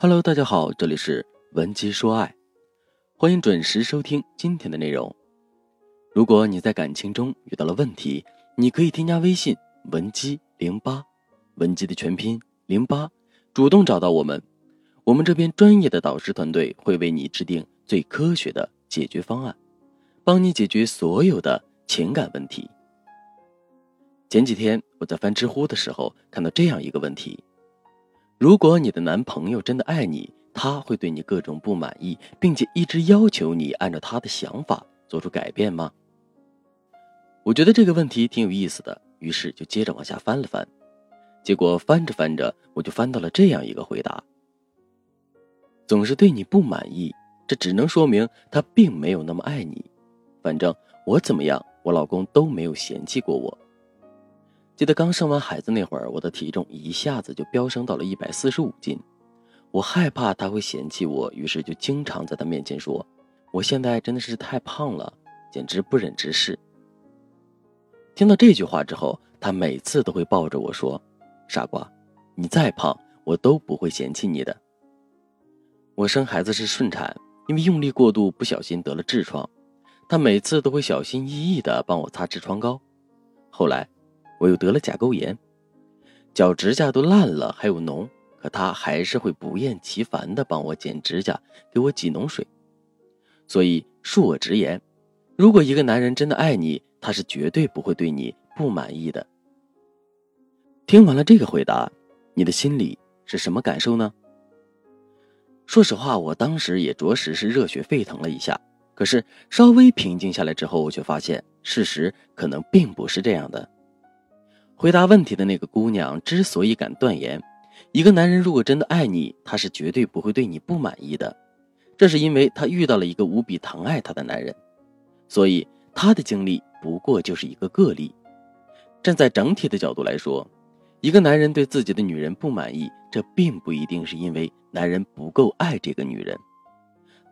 Hello，大家好，这里是文姬说爱，欢迎准时收听今天的内容。如果你在感情中遇到了问题，你可以添加微信文姬零八，文姬的全拼零八，主动找到我们，我们这边专业的导师团队会为你制定最科学的解决方案，帮你解决所有的情感问题。前几天我在翻知乎的时候看到这样一个问题。如果你的男朋友真的爱你，他会对你各种不满意，并且一直要求你按照他的想法做出改变吗？我觉得这个问题挺有意思的，于是就接着往下翻了翻，结果翻着翻着，我就翻到了这样一个回答：总是对你不满意，这只能说明他并没有那么爱你。反正我怎么样，我老公都没有嫌弃过我。记得刚生完孩子那会儿，我的体重一下子就飙升到了一百四十五斤。我害怕他会嫌弃我，于是就经常在他面前说：“我现在真的是太胖了，简直不忍直视。”听到这句话之后，他每次都会抱着我说：“傻瓜，你再胖，我都不会嫌弃你的。”我生孩子是顺产，因为用力过度不小心得了痔疮，他每次都会小心翼翼地帮我擦痔疮膏。后来。我又得了甲沟炎，脚指甲都烂了，还有脓，可他还是会不厌其烦地帮我剪指甲，给我挤脓水。所以恕我直言，如果一个男人真的爱你，他是绝对不会对你不满意的。听完了这个回答，你的心里是什么感受呢？说实话，我当时也着实是热血沸腾了一下。可是稍微平静下来之后，我却发现事实可能并不是这样的。回答问题的那个姑娘之所以敢断言，一个男人如果真的爱你，他是绝对不会对你不满意的。这是因为他遇到了一个无比疼爱他的男人，所以他的经历不过就是一个个例。站在整体的角度来说，一个男人对自己的女人不满意，这并不一定是因为男人不够爱这个女人，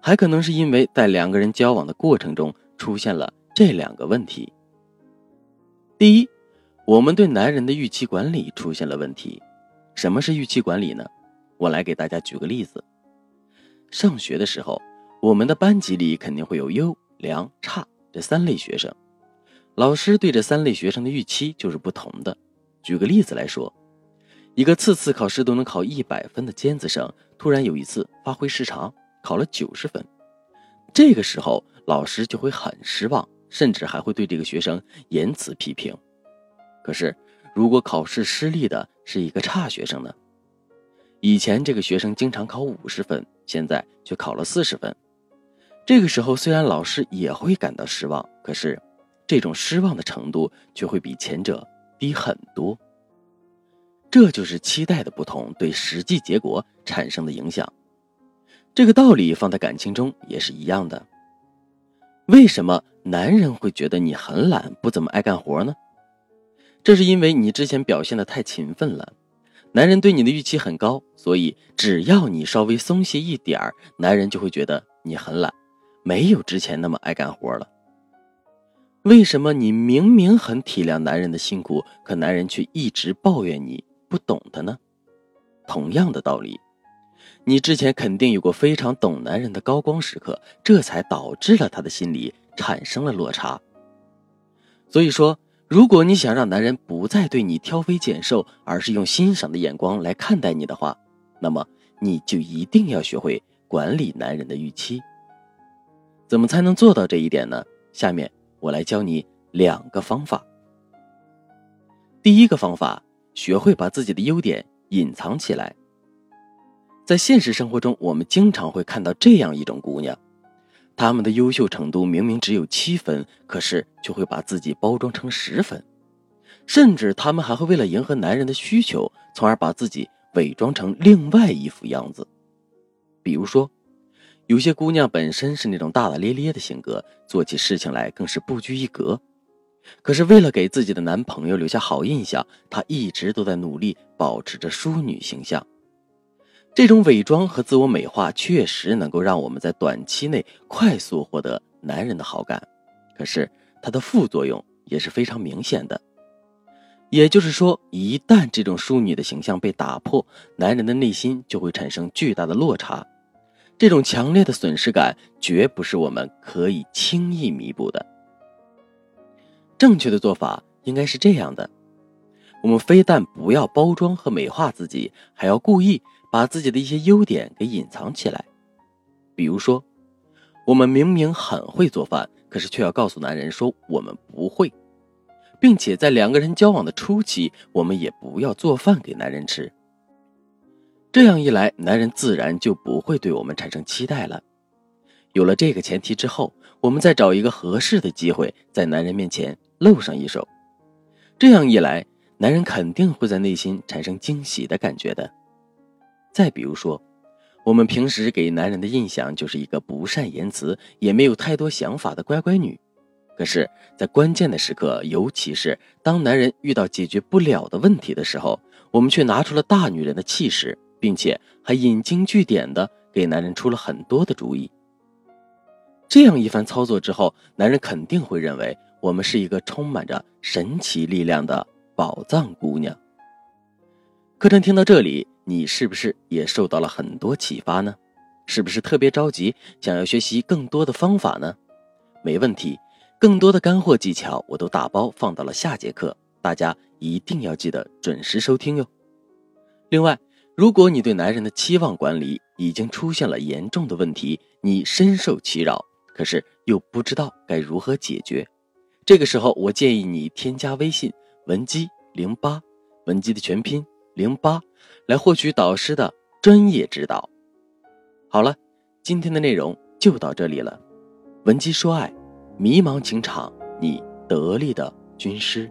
还可能是因为在两个人交往的过程中出现了这两个问题。第一。我们对男人的预期管理出现了问题。什么是预期管理呢？我来给大家举个例子。上学的时候，我们的班级里肯定会有优良差这三类学生，老师对这三类学生的预期就是不同的。举个例子来说，一个次次考试都能考一百分的尖子生，突然有一次发挥失常，考了九十分，这个时候老师就会很失望，甚至还会对这个学生言辞批评。可是，如果考试失利的是一个差学生呢？以前这个学生经常考五十分，现在却考了四十分。这个时候，虽然老师也会感到失望，可是，这种失望的程度却会比前者低很多。这就是期待的不同对实际结果产生的影响。这个道理放在感情中也是一样的。为什么男人会觉得你很懒，不怎么爱干活呢？这是因为你之前表现的太勤奋了，男人对你的预期很高，所以只要你稍微松懈一点儿，男人就会觉得你很懒，没有之前那么爱干活了。为什么你明明很体谅男人的辛苦，可男人却一直抱怨你不懂他呢？同样的道理，你之前肯定有过非常懂男人的高光时刻，这才导致了他的心里产生了落差。所以说。如果你想让男人不再对你挑肥拣瘦，而是用欣赏的眼光来看待你的话，那么你就一定要学会管理男人的预期。怎么才能做到这一点呢？下面我来教你两个方法。第一个方法，学会把自己的优点隐藏起来。在现实生活中，我们经常会看到这样一种姑娘。他们的优秀程度明明只有七分，可是却会把自己包装成十分，甚至他们还会为了迎合男人的需求，从而把自己伪装成另外一副样子。比如说，有些姑娘本身是那种大大咧咧的性格，做起事情来更是不拘一格，可是为了给自己的男朋友留下好印象，她一直都在努力保持着淑女形象。这种伪装和自我美化确实能够让我们在短期内快速获得男人的好感，可是它的副作用也是非常明显的。也就是说，一旦这种淑女的形象被打破，男人的内心就会产生巨大的落差。这种强烈的损失感，绝不是我们可以轻易弥补的。正确的做法应该是这样的：我们非但不要包装和美化自己，还要故意把自己的一些优点给隐藏起来。比如说，我们明明很会做饭，可是却要告诉男人说我们不会，并且在两个人交往的初期，我们也不要做饭给男人吃。这样一来，男人自然就不会对我们产生期待了。有了这个前提之后，我们再找一个合适的机会，在男人面前露上一手。这样一来，男人肯定会在内心产生惊喜的感觉的。再比如说，我们平时给男人的印象就是一个不善言辞，也没有太多想法的乖乖女。可是，在关键的时刻，尤其是当男人遇到解决不了的问题的时候，我们却拿出了大女人的气势。并且还引经据典的给男人出了很多的主意。这样一番操作之后，男人肯定会认为我们是一个充满着神奇力量的宝藏姑娘。课程听到这里，你是不是也受到了很多启发呢？是不是特别着急，想要学习更多的方法呢？没问题，更多的干货技巧我都打包放到了下节课，大家一定要记得准时收听哟。另外。如果你对男人的期望管理已经出现了严重的问题，你深受其扰，可是又不知道该如何解决，这个时候我建议你添加微信文姬零八，文姬的全拼零八，来获取导师的专业指导。好了，今天的内容就到这里了，文姬说爱，迷茫情场你得力的军师。